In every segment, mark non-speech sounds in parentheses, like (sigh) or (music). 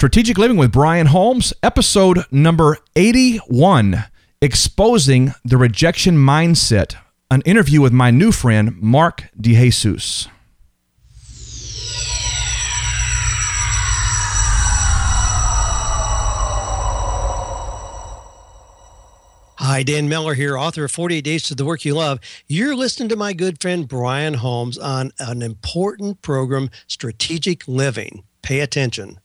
Strategic Living with Brian Holmes, episode number 81 Exposing the Rejection Mindset. An interview with my new friend, Mark DeJesus. Hi, Dan Miller here, author of 48 Days to the Work You Love. You're listening to my good friend Brian Holmes on an important program, Strategic Living. Pay attention.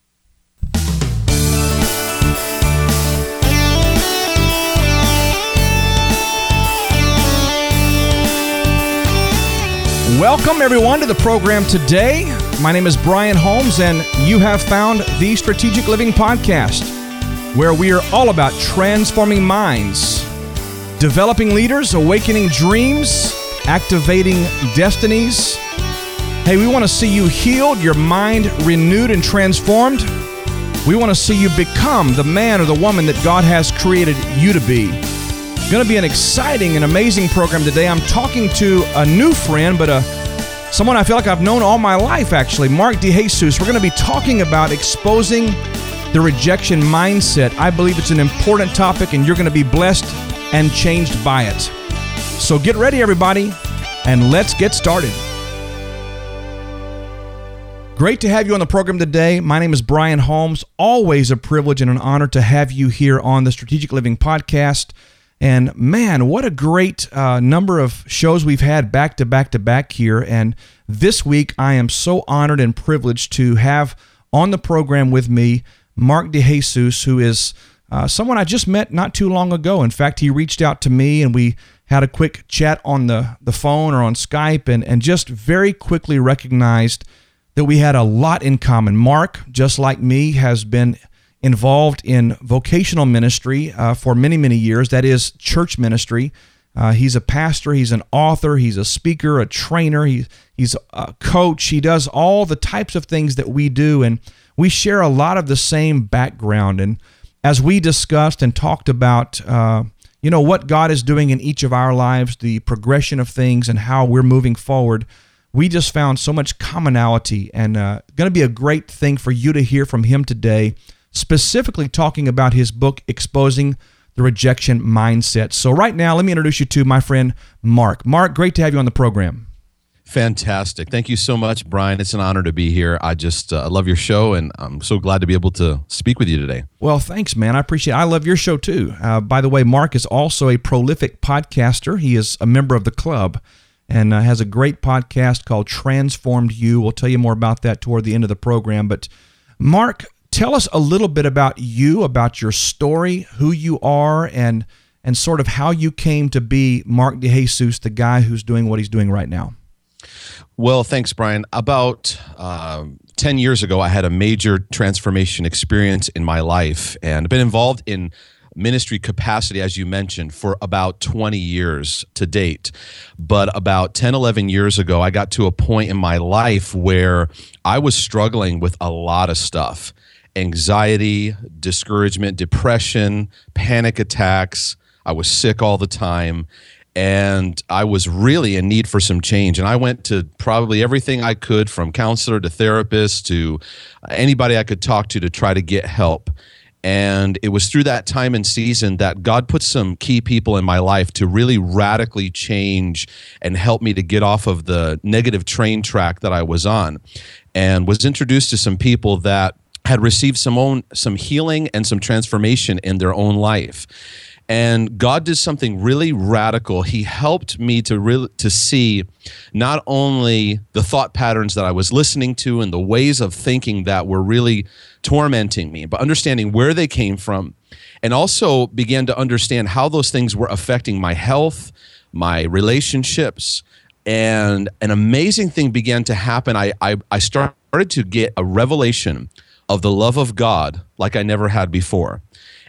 Welcome, everyone, to the program today. My name is Brian Holmes, and you have found the Strategic Living Podcast, where we are all about transforming minds, developing leaders, awakening dreams, activating destinies. Hey, we want to see you healed, your mind renewed and transformed. We want to see you become the man or the woman that God has created you to be. Going to be an exciting and amazing program today. I'm talking to a new friend, but a someone I feel like I've known all my life actually, Mark DeJesus. We're going to be talking about exposing the rejection mindset. I believe it's an important topic and you're going to be blessed and changed by it. So get ready everybody and let's get started. Great to have you on the program today. My name is Brian Holmes. Always a privilege and an honor to have you here on the Strategic Living Podcast. And man, what a great uh, number of shows we've had back to back to back here. And this week, I am so honored and privileged to have on the program with me Mark DeJesus, who is uh, someone I just met not too long ago. In fact, he reached out to me and we had a quick chat on the, the phone or on Skype and, and just very quickly recognized that we had a lot in common. Mark, just like me, has been involved in vocational ministry uh, for many, many years. That is church ministry. Uh, he's a pastor, he's an author, he's a speaker, a trainer, he, he's a coach. He does all the types of things that we do, and we share a lot of the same background. And as we discussed and talked about, uh, you know, what God is doing in each of our lives, the progression of things, and how we're moving forward, we just found so much commonality and uh, going to be a great thing for you to hear from him today specifically talking about his book, Exposing the Rejection Mindset. So, right now, let me introduce you to my friend Mark. Mark, great to have you on the program. Fantastic. Thank you so much, Brian. It's an honor to be here. I just uh, love your show, and I'm so glad to be able to speak with you today. Well, thanks, man. I appreciate it. I love your show too. Uh, by the way, Mark is also a prolific podcaster. He is a member of the club and uh, has a great podcast called Transformed You. We'll tell you more about that toward the end of the program. But, Mark, tell us a little bit about you, about your story, who you are, and and sort of how you came to be Mark DeJesus, the guy who's doing what he's doing right now. Well, thanks, Brian. About uh, 10 years ago, I had a major transformation experience in my life and I've been involved in ministry capacity, as you mentioned, for about 20 years to date. But about 10, 11 years ago, I got to a point in my life where I was struggling with a lot of stuff anxiety, discouragement, depression, panic attacks. I was sick all the time and I was really in need for some change. And I went to probably everything I could from counselor to therapist to anybody I could talk to to try to get help. And it was through that time and season that God put some key people in my life to really radically change and help me to get off of the negative train track that I was on. And was introduced to some people that had received some own some healing and some transformation in their own life and God did something really radical. He helped me to really to see not only the thought patterns that I was listening to and the ways of thinking that were really tormenting me, but understanding where they came from, and also began to understand how those things were affecting my health, my relationships, and an amazing thing began to happen. I I, I started to get a revelation of the love of God like I never had before.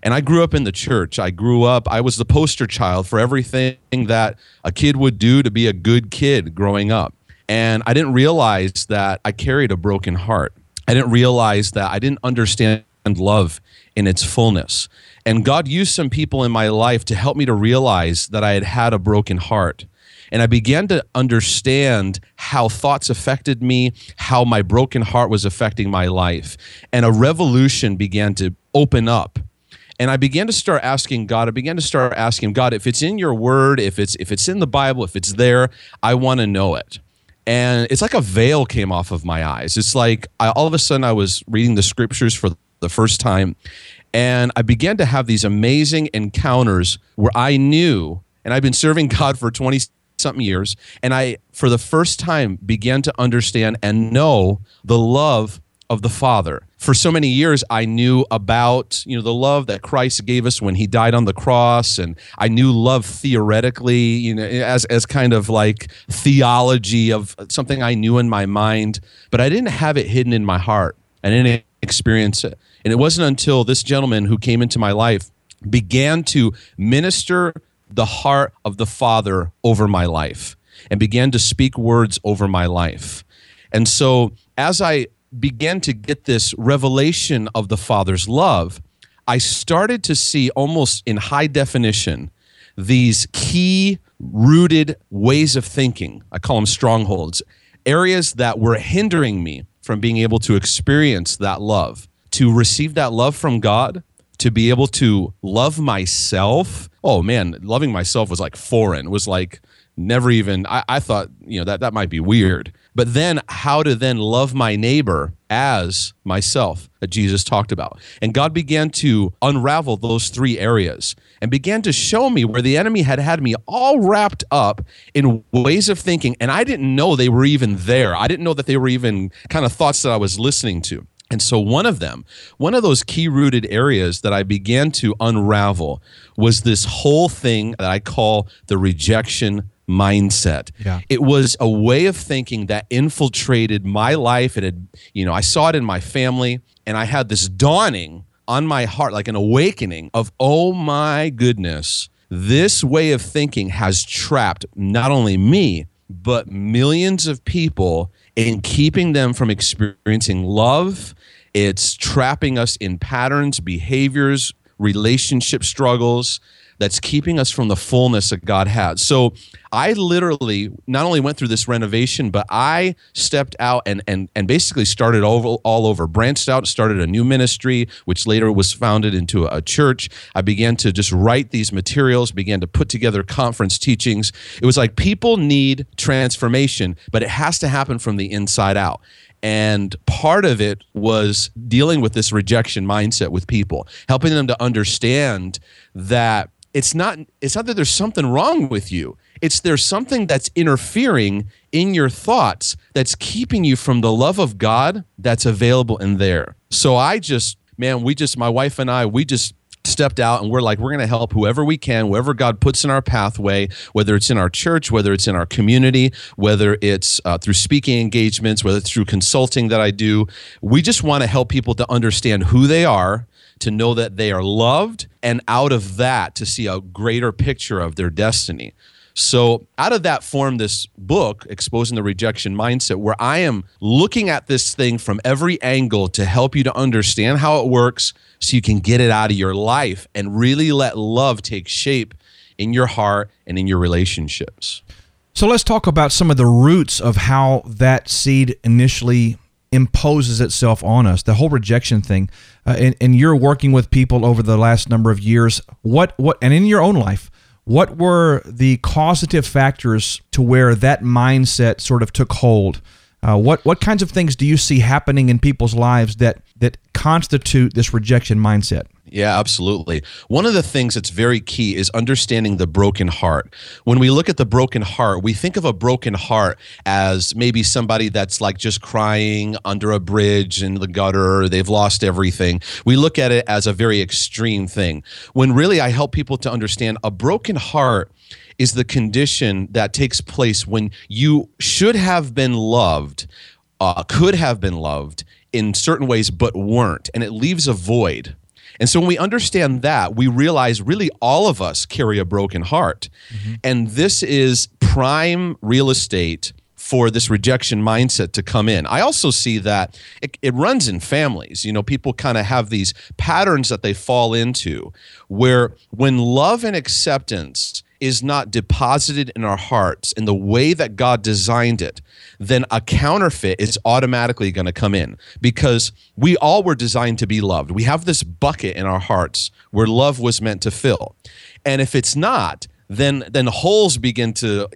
And I grew up in the church. I grew up, I was the poster child for everything that a kid would do to be a good kid growing up. And I didn't realize that I carried a broken heart. I didn't realize that I didn't understand love in its fullness. And God used some people in my life to help me to realize that I had had a broken heart And I began to understand how thoughts affected me, how my broken heart was affecting my life. And a revolution began to open up. And i began to start asking god i began to start asking god if it's in your word if it's if it's in the bible if it's there i want to know it. And it's like a veil came off of my eyes. It's like I, all of a sudden i was reading the scriptures for the first time and i began to have these amazing encounters where i knew and i've been serving (laughs) god for 20 something years and i for the first time began to understand and know the love of the Father. For so many years, I knew about you know the love that Christ gave us when He died on the cross, and I knew love theoretically, you know, as as kind of like theology of something I knew in my mind, but I didn't have it hidden in my heart. I didn't experience it, and it wasn't until this gentleman who came into my life began to minister the heart of the Father over my life, and began to speak words over my life, and so as I began to get this revelation of the Father's love, I started to see almost in high definition these key rooted ways of thinking. I call them strongholds, areas that were hindering me from being able to experience that love, to receive that love from God, to be able to love myself. Oh man, loving myself was like foreign. Was like never even I, I thought, you know, that that might be weird but then how to then love my neighbor as myself that Jesus talked about. And God began to unravel those three areas and began to show me where the enemy had had me all wrapped up in ways of thinking. And I didn't know they were even there. I didn't know that they were even kind of thoughts that I was listening to. And so, one of them, one of those key rooted areas that I began to unravel was this whole thing that I call the rejection mindset. Yeah. It was a way of thinking that infiltrated my life. It had, you know, I saw it in my family, and I had this dawning on my heart, like an awakening of, oh my goodness, this way of thinking has trapped not only me, but millions of people in keeping them from experiencing love. It's trapping us in patterns, behaviors, relationship struggles that's keeping us from the fullness that God has. So I literally not only went through this renovation, but I stepped out and and and basically started all, all over, branched out, started a new ministry, which later was founded into a church. I began to just write these materials, began to put together conference teachings. It was like people need transformation, but it has to happen from the inside out. And part of it was dealing with this rejection mindset with people, helping them to understand that it's not it's not that there's something wrong with you. It's there's something that's interfering in your thoughts that's keeping you from the love of god that's available in there. So i just man we just my wife and i we just stepped out and we're like we're going to help whoever we can whoever god puts in our pathway whether it's in our church whether it's in our community whether it's uh, through speaking engagements whether it's through consulting that i do. We just want to help people to understand who they are to know that they are loved, and out of that, to see a greater picture of their destiny. So, out of that formed this book, Exposing the Rejection Mindset, where I am looking at this thing from every angle to help you to understand how it works so you can get it out of your life and really let love take shape in your heart and in your relationships. So, let's talk about some of the roots of how that seed initially imposes itself on us. The whole rejection thing uh, and, and you're working with people over the last number of years. What what and in your own life what were the causative factors to where that mindset sort of took hold? Uh, what what kinds of things do you see happening in people's lives that that constitute this rejection mindset yeah, absolutely. One of the things that's very key is understanding the broken heart. When we look at the broken heart, we think of a broken heart as maybe somebody that's like just crying under a bridge in the gutter, they've lost everything. We look at it as a very extreme thing. When really I help people to understand a broken heart is the condition that takes place when you should have been loved, uh, could have been loved in certain ways, but weren't. And it leaves a void and so when we understand that, we realize really all of us carry a broken heart. Mm-hmm. And this is prime real estate for this rejection mindset to come in. I also see that it, it runs in families. You know, people kind of have these patterns that they fall into where when love and acceptance is not deposited in our hearts in the way that God designed it, then a counterfeit is automatically going to come in because we all were designed to be loved. We have this bucket in our hearts where love was meant to fill. And if it's not, then then holes begin to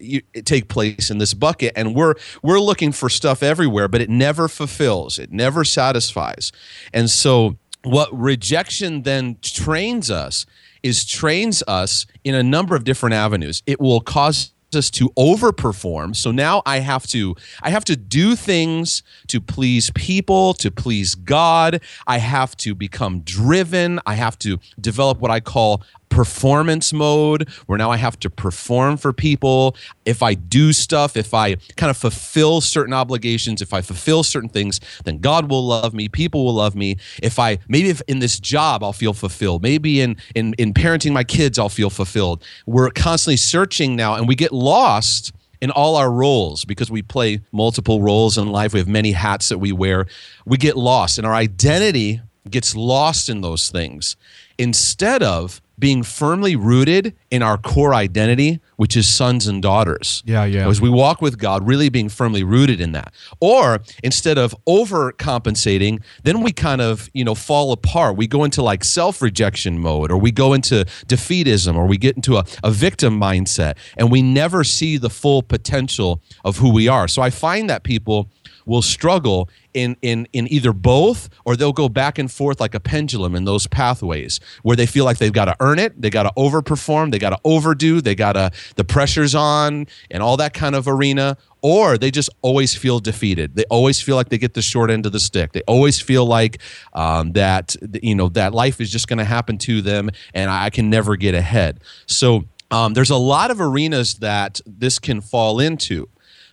take place in this bucket and we're we're looking for stuff everywhere but it never fulfills it never satisfies and so what rejection then trains us is trains us in a number of different avenues. It will cause us to overperform. So now i have to i have to do things to please people to please god. I have to become driven. I have to develop what i call performance mode where now I have to perform for people. If I do stuff, if I kind of fulfill certain obligations, if I fulfill certain things, then God will love me, people will love me. If I maybe if in this job I'll feel fulfilled, maybe in in in parenting my kids I'll feel fulfilled. We're constantly searching now and we get lost in all our roles because we play multiple roles in life. We have many hats that we wear. We get lost and our identity gets lost in those things instead of being firmly rooted in our core identity, which is sons and daughters. Yeah, yeah. As we walk with God, really being firmly rooted in that. Or instead of overcompensating, then we kind of, you know, fall apart. We go into like self-rejection mode, or we go into defeatism, or we get into a, a victim mindset, and we never see the full potential of who we are. So I find that people will struggle in in in either both or they'll go back and forth like a pendulum in those pathways where they feel like they've got to earn it, they got to overperform, they got to overdo, they got to the pressure's on and all that kind of arena or they just always feel defeated. They always feel like they get the short end of the stick. They always feel like um, that you know that life is just going to happen to them, and I can never get ahead. So um, there's a lot of arenas that this can fall into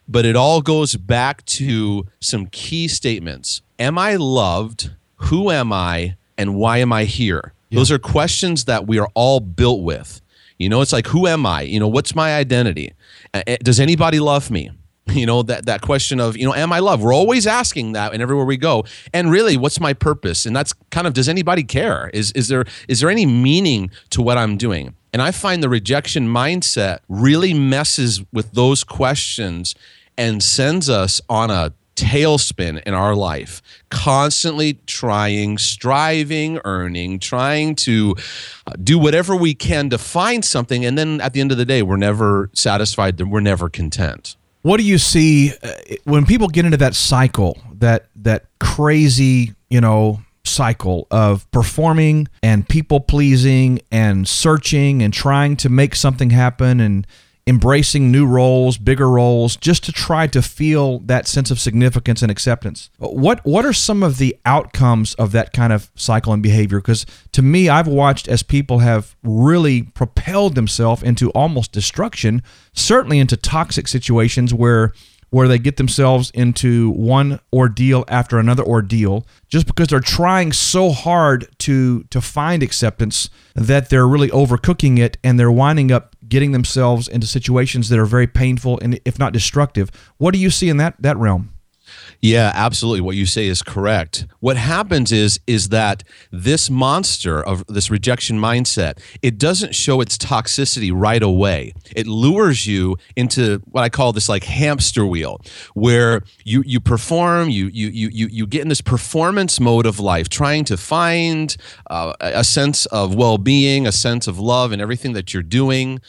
but it all goes back to some key statements. Am I loved? Who am I? And why am I here? Yeah. Those are questions that we are all built with. You know, it's like, who am I? You know, what's my identity? Does anybody love me? (laughs) You know, that, that question of, you know, am I loved? We're always asking that and everywhere we go. And really, what's my purpose? And that's kind of, does anybody care? Is, is, there, is there any meaning to what I'm doing? And I find the rejection mindset really messes with those questions and sends us on a tailspin in our life, constantly trying, striving, earning, trying to uh, do whatever we can to find something. And then at the end of the day, we're never satisfied, we're never content. What do you see uh, when people get into that cycle, that that crazy, you know, cycle of performing and people pleasing and searching and trying to make something happen and embracing new roles, bigger roles, just to try to feel that sense of significance and acceptance. What what are some of the outcomes of that kind of cycle and behavior? Because to me, I've watched as people have really propelled themselves into almost destruction, certainly into toxic situations where where they get themselves into one ordeal after another ordeal just because they're trying so hard to to find acceptance that they're really overcooking it and they're winding up getting themselves into situations that are very painful and if not destructive. What do you see in that that realm? Yeah, absolutely. What you say is correct. What happens is is that this monster of this rejection mindset, it doesn't show its toxicity right away. It lures you into what I call this like hamster wheel, where you you perform, you you you you you get in this performance mode of life, trying to find uh, a sense of well being, a sense of love, and everything that you're doing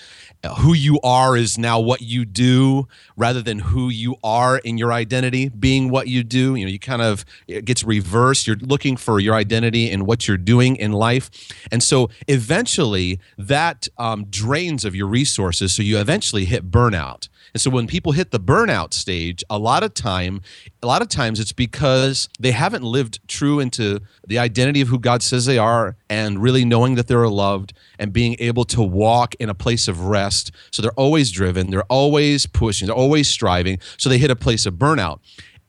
who you are is now what you do rather than who you are in your identity being what you do. You know you kind of it gets reversed. You're looking for your identity and what you're doing in life. And so eventually that um, drains of your resources so you eventually hit burnout. And so when people hit the burnout stage, a lot of time, a lot of times it's because they haven't lived true into the identity of who God says they are and really knowing that they're loved and being able to walk in a place of rest. So they're always driven, they're always pushing, they're always striving. So they hit a place of burnout.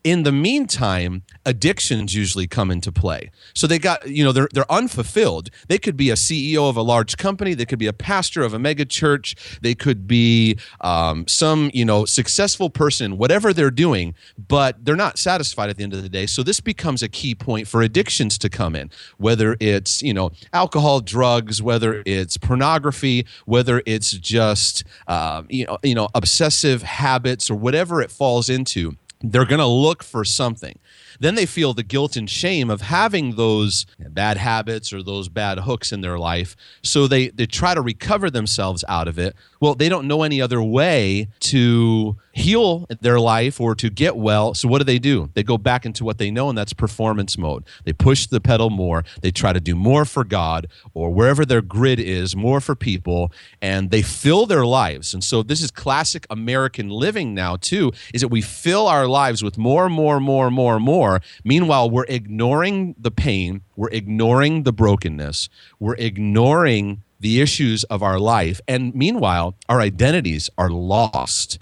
In the meantime, addictions usually come into play. So they got, you know, they're they're unfulfilled. They could be a CEO of a large company. They could be a pastor of a mega church. They could be um, some, you know, successful person, whatever they're doing, but they're not satisfied at the end of the day. So this becomes a key point for addictions to come in, whether it's, you know, alcohol, drugs, whether it's pornography, whether it's just, uh, you know, you know, obsessive habits or whatever it falls into they're going to look for something. Then they feel the guilt and shame of having those bad habits or those bad hooks in their life. So they, they try to recover themselves out of it. Well, they don't know any other way to heal their life or to get well. So what do they do? They go back into what they know, and that's performance mode. They push the pedal more. They try to do more for God or wherever their grid is, more for people, and they fill their lives. And so this is classic American living now, too, is that we fill our lives with more, more, more, more, more. Meanwhile, we're ignoring the pain, we're ignoring the brokenness, we're ignoring the issues of our life. And meanwhile, our identities are lost.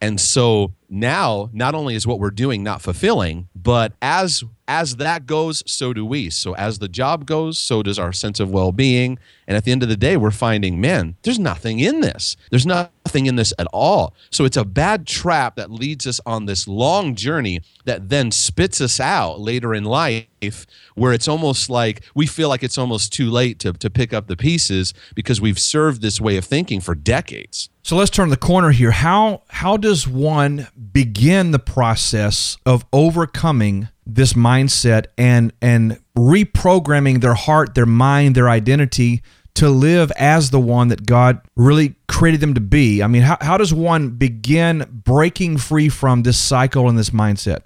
And so now not only is what we're doing not fulfilling, but as as that goes, so do we. So as the job goes, so does our sense of well-being. And at the end of the day, we're finding, man, there's nothing in this. There's nothing in this at all. So it's a bad trap that leads us on this long journey that then spits us out later in life where it's almost like we feel like it's almost too late to, to pick up the pieces because we've served this way of thinking for decades. So let's turn the corner here. How how does one begin the process of overcoming this mindset and and reprogramming their heart, their mind, their identity to live as the one that God really created them to be. I mean, how, how does one begin breaking free from this cycle and this mindset?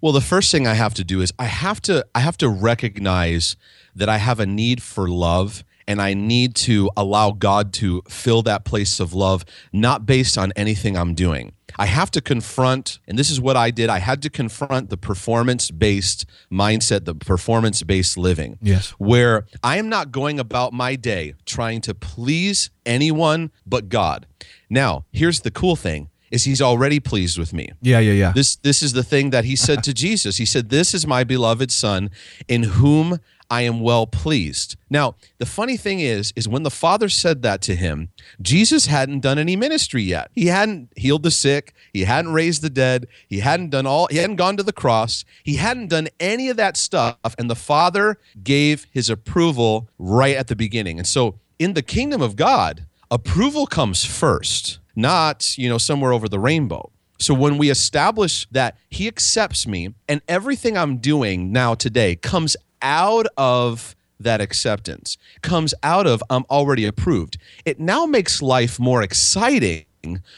Well, the first thing I have to do is I have to I have to recognize that I have a need for love and I need to allow God to fill that place of love not based on anything I'm doing. I have to confront, and this is what I did. I had to confront the performance based mindset, the performance based living. Yes. Where I am not going about my day trying to please anyone but God. Now, here's the cool thing is he's already pleased with me. Yeah, yeah, yeah. This this is the thing that he said to (laughs) Jesus. He said, "This is my beloved son in whom I am well pleased. Now, the funny thing is, is when the Father said that to him, Jesus hadn't done any ministry yet. He hadn't healed the sick. He hadn't raised the dead. He hadn't done all, he hadn't gone to the cross. He hadn't done any of that stuff. And the Father gave his approval right at the beginning. And so in the kingdom of God, approval comes first, not, you know, somewhere over the rainbow. So when we establish that he accepts me and everything I'm doing now today comes out of that acceptance, comes out of I'm already approved. It now makes life more exciting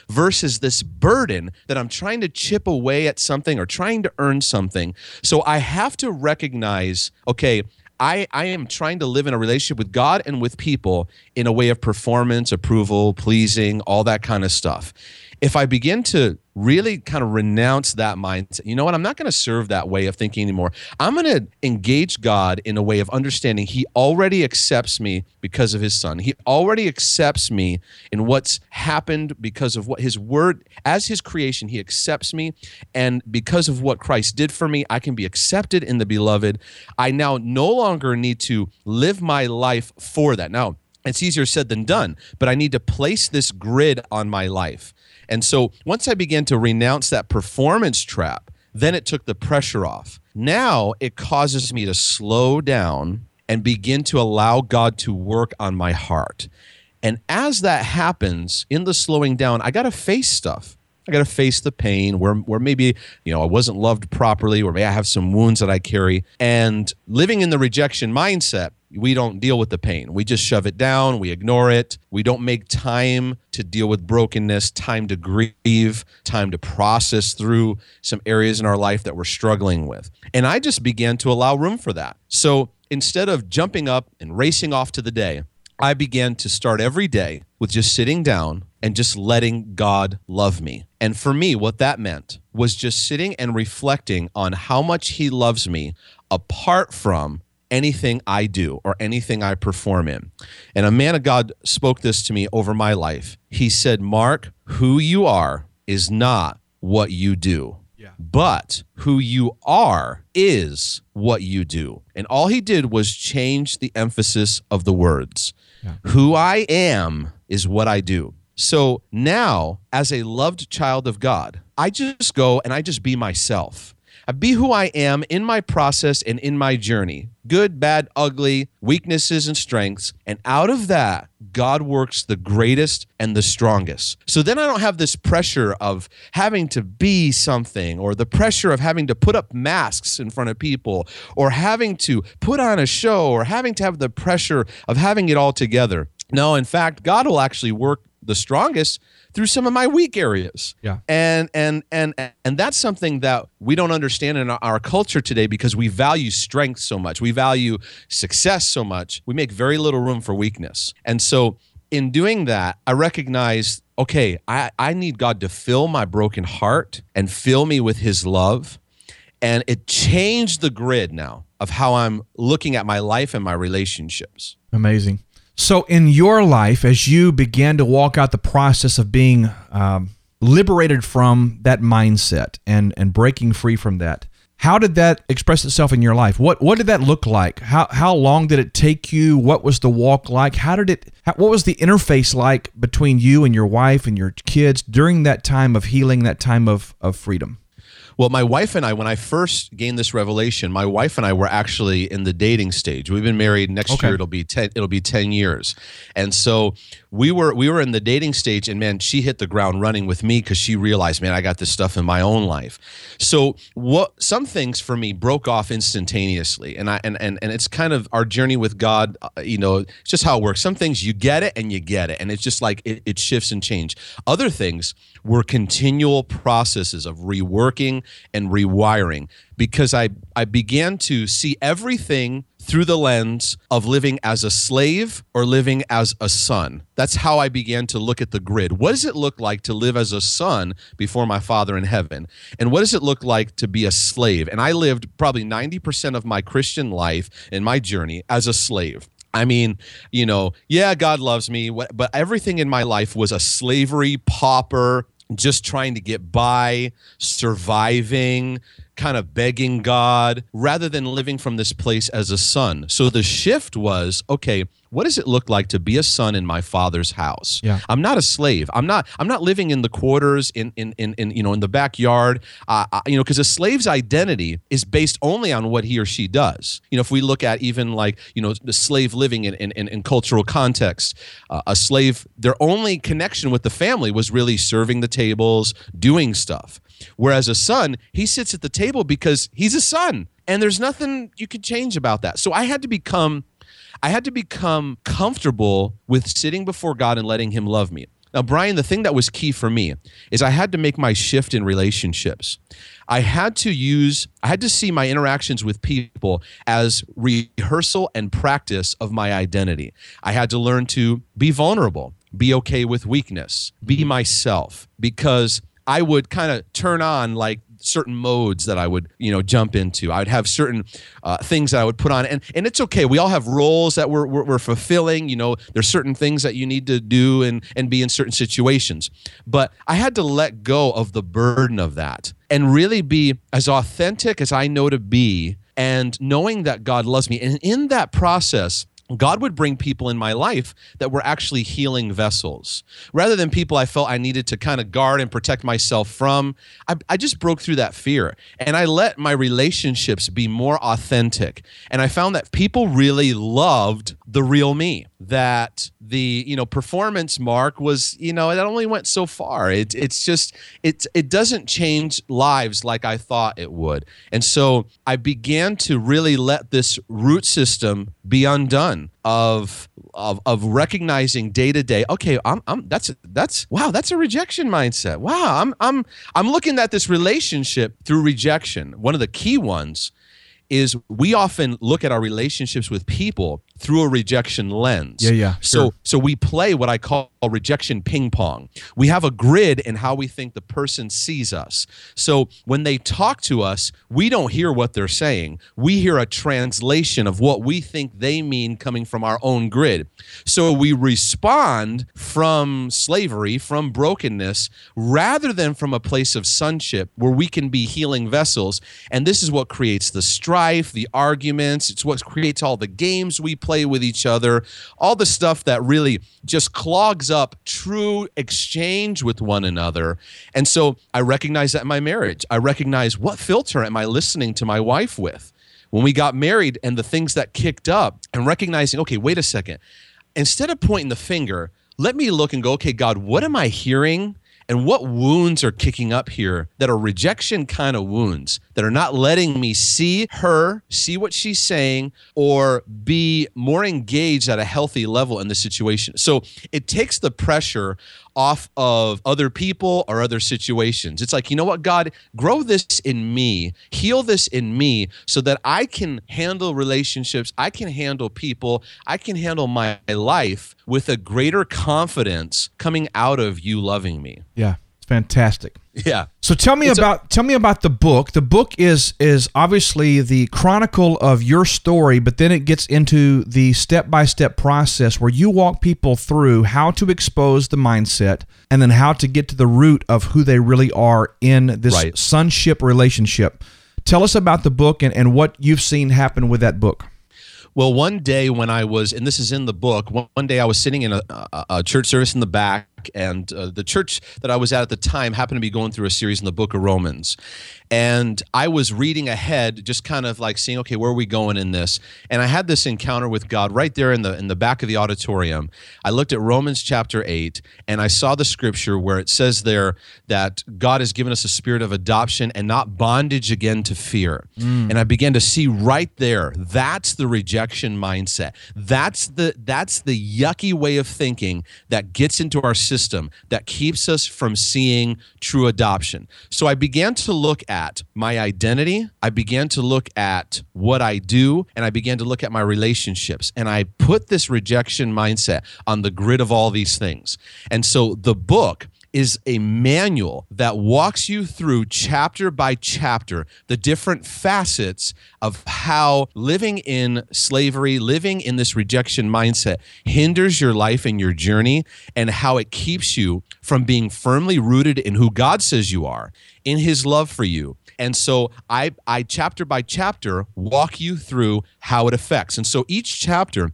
versus this burden that I'm trying to chip away at something or trying to earn something. So I have to recognize okay, I, I am trying to live in a relationship with God and with people in a way of performance, approval, pleasing, all that kind of stuff if I begin to really kind of renounce that mindset, you know what? I'm not going to serve that way of thinking anymore. I'm going to engage God in a way of understanding He already accepts me because of His Son. He already accepts me in what's happened because of what His Word, as His creation, He accepts me. And because of what Christ did for me, I can be accepted in the beloved. I now no longer need to live my life for that. Now, it's easier said than done, but I need to place this grid on my life. And so once I began to renounce that performance trap, then it took the pressure off. Now it causes me to slow down and begin to allow God to work on my heart. And as that happens, in the slowing down, I got to face stuff. I got to face the pain where, where maybe, you know, I wasn't loved properly, or maybe I have some wounds that I carry. And living in the rejection mindset, we don't deal with the pain. We just shove it down, we ignore it. We don't make time to deal with brokenness, time to grieve, time to process through some areas in our life that we're struggling with. And I just began to allow room for that. So instead of jumping up and racing off to the day, I began to start every day with just sitting down and just letting God love me. And for me, what that meant was just sitting and reflecting on how much He loves me apart from anything I do or anything I perform in. And a man of God spoke this to me over my life. He said, Mark, who you are is not what you do. Yeah. But who you are is what you do. And all he did was change the emphasis of the words. Yeah. Who I am is what I do. So now, as a loved child of God, I just go and I just be myself. I be who I am in my process and in my journey good, bad, ugly, weaknesses, and strengths. And out of that, God works the greatest and the strongest. So then I don't have this pressure of having to be something or the pressure of having to put up masks in front of people or having to put on a show or having to have the pressure of having it all together. No, in fact, God will actually work the strongest through some of my weak areas. Yeah. And and and and that's something that we don't understand in our culture today because we value strength so much. We value success so much. We make very little room for weakness. And so in doing that, I recognize okay, I, I need God to fill my broken heart and fill me with his love. And it changed the grid now of how I'm looking at my life and my relationships. Amazing. So, in your life, as you began to walk out the process of being um, liberated from that mindset and and breaking free from that, how did that express itself in your life? What what did that look like? How how long did it take you? What was the walk like? How did it? How, what was the interface like between you and your wife and your kids during that time of healing, that time of of freedom? Well, my wife and I, when I first gained this revelation, my wife and I were actually in the dating stage. We've been married. Next Okay. year it'll be ten. It'll be ten years, and so we were we were in the dating stage. And man, she hit the ground running with me because she realized, man, I got this stuff in my own life. So what? Some things for me broke off instantaneously, and I and and and it's kind of our journey with God. uh, You know, it's just how it works. Some things you get it and you get it, and it's just like it, it shifts and change. Other things were continual processes of reworking and rewiring because I, I began to see everything through the lens of living as a slave or living as a son. That's how I began to look at the grid. What does it look like to live as a son before my Father in heaven? And what does it look like to be a slave? And I lived probably 90% of my Christian life and my journey as a slave. I mean, you know, yeah, God loves me, but everything in my life was a slavery pauper, just trying to get by, surviving, kind of begging God, rather than living from this place as a son. So the shift was okay, what does it look like to be a son in my father's house? Yeah. I'm not a slave. I'm not. I'm not living in the quarters in in in, in you know in the backyard. Uh, uh, you know, because a slave's identity is based only on what he or she does. You know, if we look at even like you know the slave living in in, in, in cultural context, uh, a slave their only connection with the family was really serving the tables, doing stuff. Whereas a son, he sits at the table because he's a son, and there's nothing you could change about that. So I had to become I had to become comfortable with sitting before God and letting Him love me. Now, Brian, the thing that was key for me is I had to make my shift in relationships. I had to use, I had to see my interactions with people as rehearsal and practice of my identity. I had to learn to be vulnerable, be okay with weakness, be myself, because I would kind of turn on like certain modes that I would, you know, jump into. I would have certain uh, things that I would put on, and and it's okay. We all have roles that we're, we're we're fulfilling. You know, there's certain things that you need to do and and be in certain situations. But I had to let go of the burden of that and really be as authentic as I know to be, and knowing that God loves me. And in that process. God would bring people in my life that were actually healing vessels. Rather than people I felt I needed to kind of guard and protect myself from, I, I just broke through that fear. And I let my relationships be more authentic. And I found that people really loved the real me. That the, you know, performance mark was, you know, it only went so far. It, it's just, it, it doesn't change lives like I thought it would. And so I began to really let this root system be undone of of, of recognizing day to day okay I'm, I'm that's that's wow that's a rejection mindset wow I'm I'm I'm looking at this relationship through rejection one of the key ones is we often look at our relationships with people through a rejection lens. Yeah, yeah. So sure. so we play what I call rejection ping pong. We have a grid in how we think the person sees us. So when they talk to us, we don't hear what they're saying. We hear a translation of what we think they mean coming from our own grid. So we respond from slavery, from brokenness, rather than from a place of sonship where we can be healing vessels. And this is what creates the strife, the arguments. It's what creates all the games we play with each other, all the stuff that really just clogs up true exchange with one another. And so I recognize that in my marriage. I recognize what filter am I listening to my wife with? When we got married and the things that kicked up, and recognizing, okay, wait a second. Instead of pointing the finger, let me look and go, okay, God, what am I hearing? And what wounds are kicking up here that are rejection kind of wounds that are not letting me see her, see what she's saying, or be more engaged at a healthy level in the situation? So it takes the pressure off of other people or other situations. It's like, you know what, God, grow this in me, heal this in me so that I can handle relationships, I can handle people, I can handle my life with a greater confidence coming out of you loving me. Yeah, it's fantastic. Yeah. So tell me It's a- about tell me about the book. The book is is obviously the chronicle of your story, but then it gets into the step by step process where you walk people through how to expose the mindset and then how to get to the root of who they really are in this Right. sonship relationship. Tell us about the book and, and what you've seen happen with that book. Well, one day when I was, and this is in the book, one, day I was sitting in a, a, a church service in the back, and uh, the church that I was at at the time happened to be going through a series in the book of Romans. And I was reading ahead, just kind of like seeing, okay, where are we going in this? And I had this encounter with God right there in the in the back of the auditorium. I looked at Romans chapter 8, and I saw the scripture where it says there that God has given us a spirit of adoption and not bondage again to fear. Mm. And I began to see right there, that's the rejection mindset. That's the that's the yucky way of thinking that gets into our system that keeps us from seeing true adoption. So I began to look at my identity, I began to look at what I do, and I began to look at my relationships. And I put this rejection mindset on the grid of all these things. And so the book is a manual that walks you through chapter by chapter the different facets of how living in slavery, living in this rejection mindset hinders your life and your journey, and how it keeps you from being firmly rooted in who God says you are, in His love for you. And so I, I chapter by chapter walk you through how it affects. And so each chapter,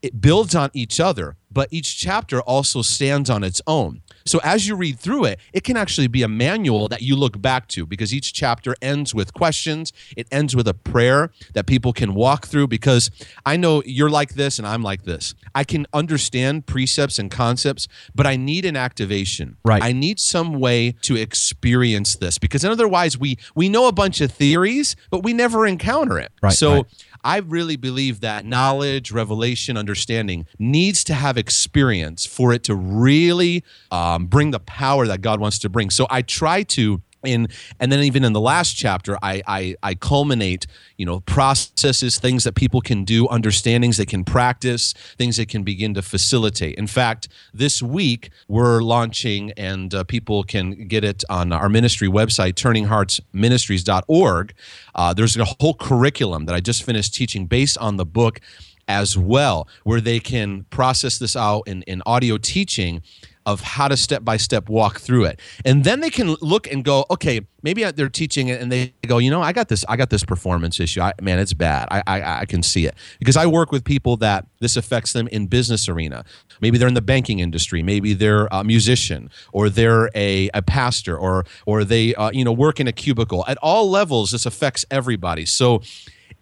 it builds on each other, but each chapter also stands on its own. So as you read through it, it can actually be a manual that you look back to because each chapter ends with questions. It ends with a prayer that people can walk through because I know you're like this and I'm like this. I can understand precepts and concepts, but I need an activation. Right. I need some way to experience this because otherwise we we know a bunch of theories, but we never encounter it. Right, So right. I really believe that knowledge, revelation, understanding needs to have experience for it to really um, bring the power that God wants to bring. So I try to. In, and then even in the last chapter, I, I I culminate, you know, processes, things that people can do, understandings they can practice, things they can begin to facilitate. In fact, this week we're launching, and uh, people can get it on our ministry website, turningheartsministries.org. Uh, there's a whole curriculum that I just finished teaching based on the book as well, where they can process this out in, in audio teaching of how to step by step walk through it. And then they can look and go, okay, maybe they're teaching it and they go, you know, I got this, I got this performance issue. I, man, it's bad. I, I, I can see it because I work with people that this affects them in business arena. Maybe they're in the banking industry. Maybe they're a musician or they're a, a pastor or, or they, uh, you know, work in a cubicle. At all levels, this affects everybody. So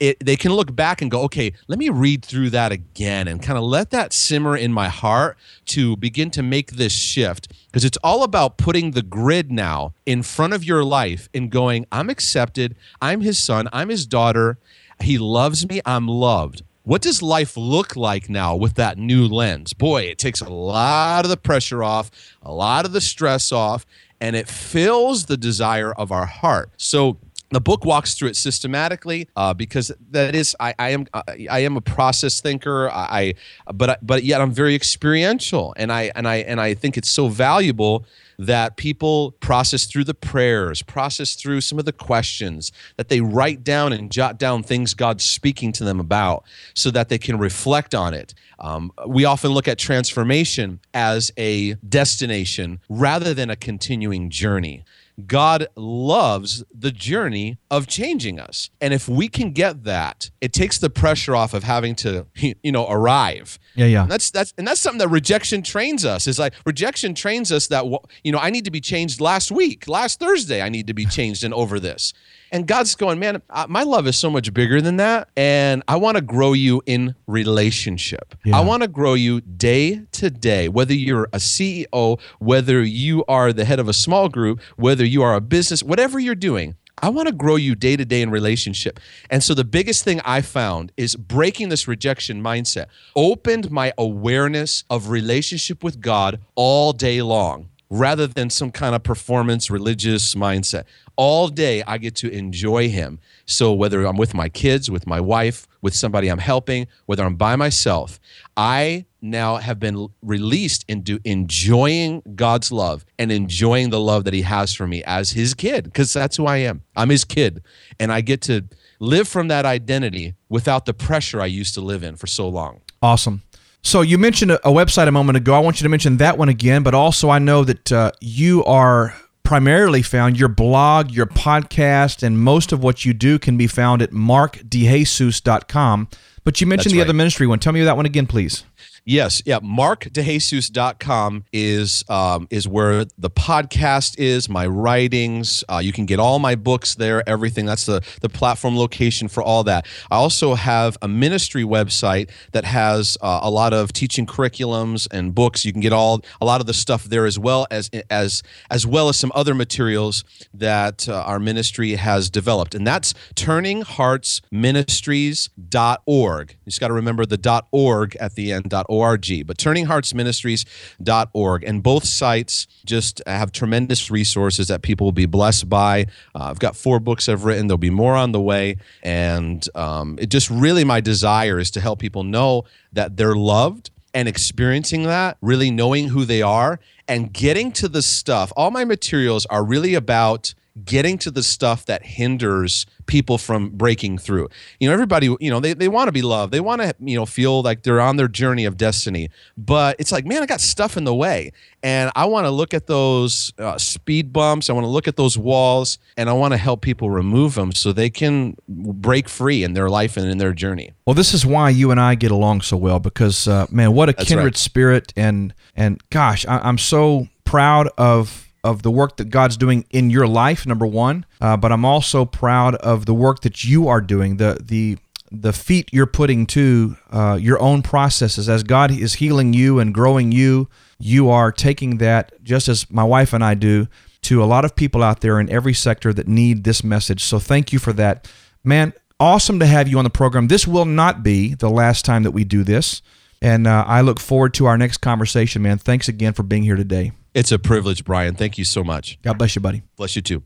it, they can look back and go, okay, let me read through that again and kind of let that simmer in my heart to begin to make this shift. Because it's all about putting the grid now in front of your life and going, I'm accepted. I'm his son. I'm his daughter. He loves me. I'm loved. What does life look like now with that new lens? Boy, it takes a lot of the pressure off, a lot of the stress off, and it fills the desire of our heart. So, the book walks through it systematically uh, because that is I, I am I am a process thinker I, I but but yet I'm very experiential and I and I and I think it's so valuable that people process through the prayers, process through some of the questions, that they write down and jot down things God's speaking to them about so that they can reflect on it. Um, we often look at transformation as a destination rather than a continuing journey. God loves the journey of changing us. And if we can get that, it takes the pressure off of having to, (laughs) you know, arrive. Yeah, yeah. And that's that's and that's something that rejection trains us. Is like rejection trains us that you know, I need to be changed last week, last Thursday I need to be changed and over this. And God's going, man, my love is so much bigger than that. And I want to grow you in relationship. Yeah. I want to grow you day to day, whether you're a CEO, whether you are the head of a small group, whether you are a business, whatever you're doing. I want to grow you day to day in relationship. And so the biggest thing I found is breaking this rejection mindset opened my awareness of relationship with God all day long rather than some kind of performance religious mindset all day I get to enjoy him. So whether I'm with my kids, with my wife, with somebody I'm helping, whether I'm by myself, I now have been released into enjoying God's love and enjoying the love that he has for me as his kid because that's who I am. I'm his kid and I get to live from that identity without the pressure I used to live in for so long. Awesome. So you mentioned a, website a moment ago. I want you to mention that one again, but also I know that uh, you are primarily found your blog, your podcast, and most of what you do can be found at markdejesus.com. But you mentioned That's the right. other ministry one. Tell me that one again, please. Yes, yeah. MarkDeJesus.com is um, is where the podcast is. My writings. Uh, you can get all my books there. Everything. That's the the platform location for all that. I also have a ministry website that has uh, a lot of teaching curriculums and books. You can get all a lot of the stuff there as well as as as well as some other materials that uh, our ministry has developed, and that's TurningHeartsMinistries.org. You just got to remember the .org at the end. .org org, but turningheartsministries.org. And both sites just have tremendous resources that people will be blessed by. Uh, I've got four books I've written, there'll be more on the way. And um, it just really my desire is to help people know that they're loved and experiencing that, really knowing who they are, and getting to the stuff. All my materials are really about getting to the stuff that hinders people from breaking through. You know, everybody, you know, they, they want to be loved. They want to, you know, feel like they're on their journey of destiny. But it's like, man, I got stuff in the way. And I want to look at those uh, speed bumps. I want to look at those walls and I want to help people remove them so they can break free in their life and in their journey. Well, this is why you and I get along so well because, uh, man, what a That's kindred right. spirit. And, and gosh, I, I'm so proud of of the work that God's doing in your life, number one. Uh, but I'm also proud of the work that you are doing, the the the feet you're putting to uh, your own processes as God is healing you and growing you. You are taking that just as my wife and I do to a lot of people out there in every sector that need this message. So thank you for that, man. Awesome to have you on the program. This will not be the last time that we do this. And uh, I look forward to our next conversation, man. Thanks again for being here today. It's a privilege, Brian. Thank you so much. God bless you, buddy. Bless you too.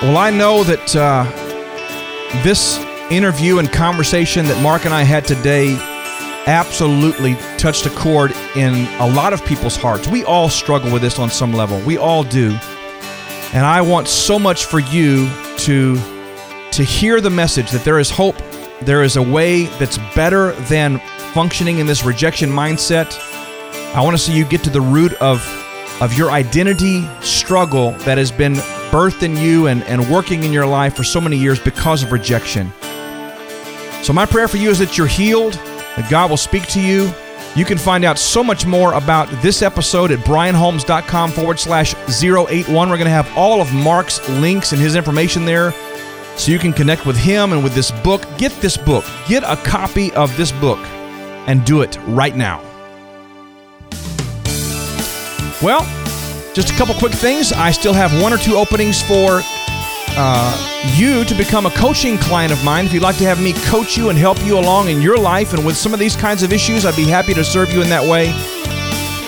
Well, I know that uh, this interview and conversation that Mark and I had today absolutely touched a chord in a lot of people's hearts. We all struggle with this on some level. We all do. And I want so much for you to to hear the message that there is hope. There is a way that's better than functioning in this rejection mindset. I want to see you get to the root of, of your identity struggle that has been birthed in you and, and working in your life for so many years because of rejection. So, my prayer for you is that you're healed, that God will speak to you. You can find out so much more about this episode at brianholmes.com forward slash 081. We're going to have all of Mark's links and his information there so you can connect with him and with this book. Get this book, get a copy of this book and do it right now. Well, just a couple quick things. I still have one or two openings for uh, you to become a coaching client of mine. If you'd like to have me coach you and help you along in your life and with some of these kinds of issues, I'd be happy to serve you in that way.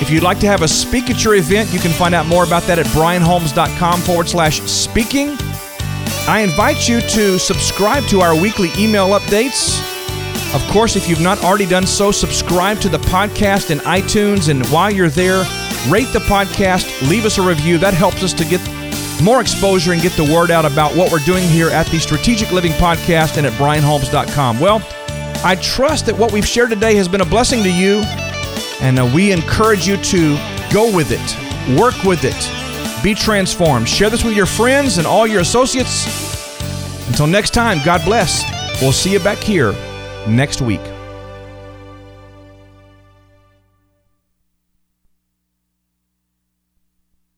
If you'd like to have a speak at your event, you can find out more about that at brianholmes.com forward slash speaking. I invite you to subscribe to our weekly email updates. Of course, if you've not already done so, subscribe to the podcast in iTunes. And while you're there, rate the podcast, leave us a review. That helps us to get more exposure and get the word out about what we're doing here at the Strategic Living Podcast and at brianholmes.com. Well, I trust that what we've shared today has been a blessing to you, and uh, we encourage you to go with it, work with it, be transformed. Share this with your friends and all your associates. Until next time, God bless. We'll see you back here next week.